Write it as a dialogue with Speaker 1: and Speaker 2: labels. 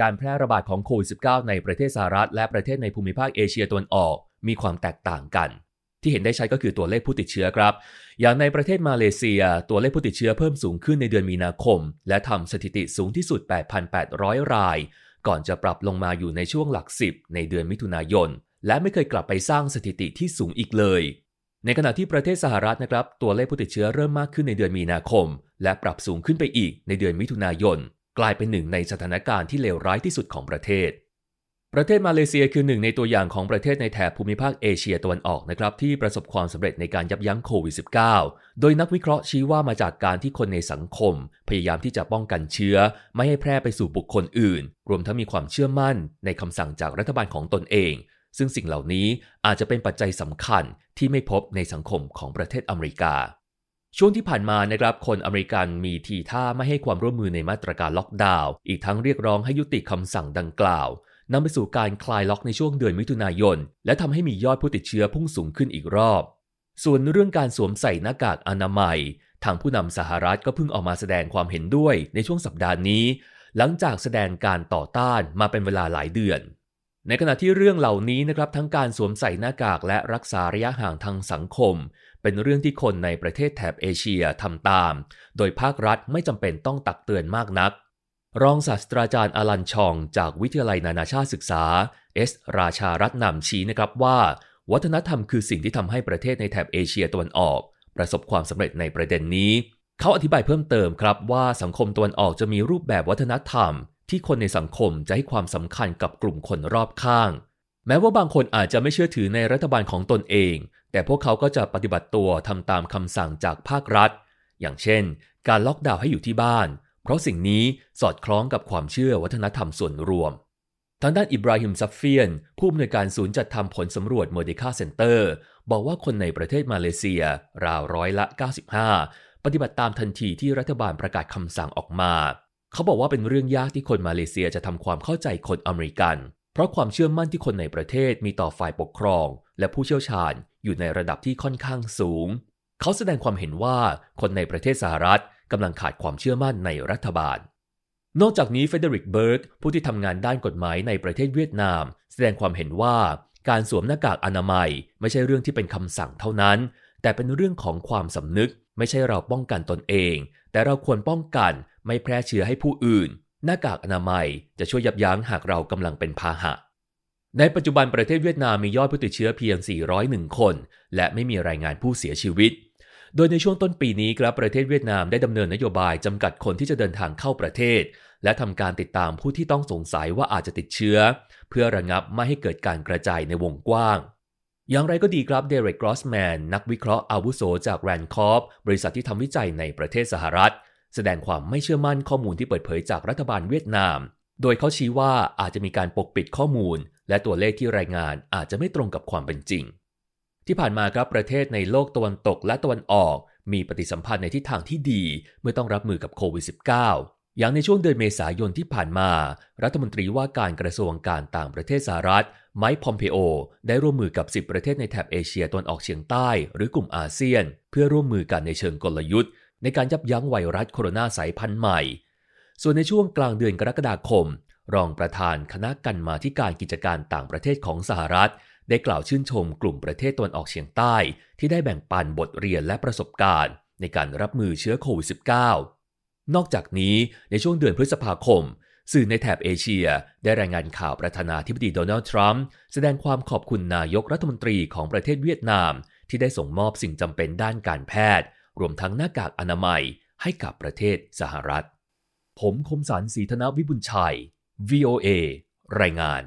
Speaker 1: การแพร่ระบาดของโควิด -19 ในประเทศสหรัฐและประเทศในภูมิภาคเอเชียตะวันออก มีความแตกต่างกัน ที่เห็นได้ชัดก็คือตัวเลขผู้ติดเชื้อครับ อย่างในประเทศมาเลเซีย ตัวเลขผู้ติดเชื้อเพิ่มสูงขึ้นในเดือนมีนาคม และทำสถิติสูงที่สุด 8,800 ราย ก่อนจะปรับลงมาอยู่ในช่วงหลักสิบในเดือนมิถุนายน และไม่เคยกลับไปสร้างสถิติที่สูงอีกเลยในขณะที่ประเทศสหรัฐนะครับ ตัวเลขผู้ติดเชื้อเริ่มมากขึ้นในเดือนมีนาคม และปรับสูงขึ้นไปอีกในเดือนมิถุนายน กลายเป็นหนึ่งในสถานการณ์ที่เลวร้ายที่สุดของประเทศ ประเทศมาเลเซียคือหนึ่งในตัวอย่างของประเทศในแถบภูมิภาคเอเชียตะวันออกนะครับที่ประสบความสำเร็จในการยับยั้งโควิด -19 โดยนักวิเคราะห์ชี้ว่ามาจากการที่คนในสังคม พยายามที่จะป้องกันเชื้อ ไม่ให้แพร่ไปสู่บุคคลอื่น รวมทั้งมีความเชื่อมั่น ในคำสั่งจากรัฐบาลของตนเอง ซึ่งสิ่งเหล่านี้อาจจะเป็นปัจจัยสำคัญที่ไม่พบในสังคมของประเทศอเมริกา ช่วงที่ผ่านมานะครับคนอเมริกันมีทีท่าไม่ให้ความร่วมมือในมาตรการล็อกดาวน์อีกทั้งเรียกร้องให้ยุติคำสั่งดังกล่าวนำไปสู่การคลายล็อกในช่วงเดือนมิถุนายน และทำให้มียอดผู้ติดเชื้อพุ่งสูงขึ้นอีกรอบ ส่วนเรื่องการสวมใส่หน้ากากอนามัย ทางผู้นำสหรัฐก็เพิ่งออกมาแสดงความเห็นด้วยในช่วงสัปดาห์นี้ หลังจากแสดงการต่อต้านมาเป็นเวลาหลายเดือน ในขณะที่เรื่องเหล่านี้นะครับทั้งการสวมใส่หน้ากากและรักษาระยะห่างทางสังคม เป็นเรื่องที่คนในประเทศแถบเอเชียทำตาม โดยภาครัฐไม่จำเป็นต้องตักเตือนมากนัก รองศาสตราจารย์อลันชอง จากวิทยาลัยนานาชาติศึกษา เอส ราชารัตนำชี้นะครับว่า วัฒนธรรมคือสิ่งที่ทำให้ประเทศในแถบเอเชียตะวันออก ประสบความสำเร็จในประเด็นนี้ เขาอธิบายเพิ่มเติมครับว่าสังคมตะวันออกจะมีรูปแบบวัฒนธรรม ที่คนในสังคมจะให้ความสำคัญกับกลุ่มคนรอบข้าง แม้ว่าบางคนอาจจะไม่เชื่อถือในรัฐบาลของตนเอง แต่พวกเขาก็จะปฏิบัติตัวทำตามคำสั่งจากภาครัฐ อย่างเช่น การล็อกดาวน์ให้อยู่ที่บ้าน เพราะสิ่งนี้สอดคล้องกับความเชื่อวัฒนธรรมส่วนรวม ทางด้านอิบราฮิมซัฟเฟียน ผู้อำนวยการศูนย์จัดทำผลสำรวจ Merdeka Center บอกว่าคนในประเทศมาเลเซีย ราวร้อยละ 95 ปฏิบัติตามทันทีที่รัฐบาลประกาศคำสั่งออกมา เขาบอกว่าเป็นเรื่องยากที่คนมาเลเซียจะทำความเข้าใจคนอเมริกัน เพราะความเชื่อมั่นที่คนในประเทศมีต่อฝ่ายปกครอง และผู้เชี่ยวชาญอยู่ในระดับที่ค่อนข้างสูง เขาแสดงความเห็นว่าคนในประเทศสหรัฐกำลังขาดความเชื่อมั่นในรัฐบาล นอกจากนี้เฟรเดอริกเบิร์กผู้ที่ทำงานด้านกฎหมายในประเทศเวียดนาม แสดงความเห็นว่าการสวมหน้ากากอนามัย ไม่ใช่เรื่องที่เป็นคำสั่งเท่านั้น แต่เป็นเรื่องของความสำนึก ไม่ใช่เราป้องกันตนเอง แต่เราควรป้องกันไม่แพร่เชื้อให้ผู้อื่น หน้ากากอนามัยจะช่วยยับยั้งหากเรากำลังเป็นพาหะ ในปัจจุบันประเทศเวียดนามมียอดผู้ติดเชื้อเพียง 401 คน และไม่มีรายงานผู้เสียชีวิต โดยในช่วงต้นปีนี้ครับประเทศเวียดนามได้ดำเนินนโยบายจำกัดคนที่จะเดินทางเข้าประเทศ และทำการติดตามผู้ที่ต้องสงสัยว่าอาจจะติดเชื้อ เพื่อระงับไม่ให้เกิดการกระจายในวงกว้างอย่างไรก็ดีครับเดเร็กกรอสแมนนักวิเคราะห์อาวุโสจาก Rand Corp บริษัทที่ทำวิจัยในประเทศสหรัฐ แสดงความไม่เชื่อมั่นข้อมูลที่เปิดเผยจากรัฐบาลเวียดนาม โดยเขาชี้ว่าอาจจะมีการปกปิดข้อมูล และตัวเลขที่รายงานอาจจะไม่ตรงกับความเป็นจริง ที่ผ่านมาครับประเทศในโลกตะวันตกและตะวันออก มีปฏิสัมพันธ์ในทิศทางที่ดี เมื่อต้องรับมือกับโควิด -19 อย่างในช่วงเดือนเมษายนที่ผ่านมา รัฐมนตรีว่าการกระทรวงการต่างประเทศสหรัฐไมค์พอมเพโอ ได้ร่วมมือกับ 10 ประเทศในแถบเอเชียตะวันออกเฉียงใต้ หรือกลุ่มอาเซียน เพื่อร่วมมือกันในเชิงกลยุทธ์ ในการยับยั้งไวรัสโคโรนาสายพันธุ์ใหม่ ส่วนในช่วงกลางเดือนกรกฎาคม รองประธานคณะกันมาที่การกิจการต่างประเทศของสหรัฐ ได้กล่าวชื่นชมกลุ่มประเทศตะวันออกเฉียงใต้ ที่ได้แบ่งปันบทเรียนและประสบการณ์ ในการรับมือเชื้อโควิด -19 นอกจากนี้ในช่วงเดือนพฤษภาคมสื่อในแถบเอเชียได้รายงานข่าวประธานาธิบดีโดนัลด์ทรัมป์แสดงความขอบคุณนายกรัฐมนตรีของประเทศเวียดนาม ที่ได้ส่งมอบสิ่งจำเป็นด้านการแพทย์ รวมทั้งหน้ากากอนามัยให้กับประเทศสหรัฐ ผมคมสันสีธนวิบุญชัย VOA รายงาน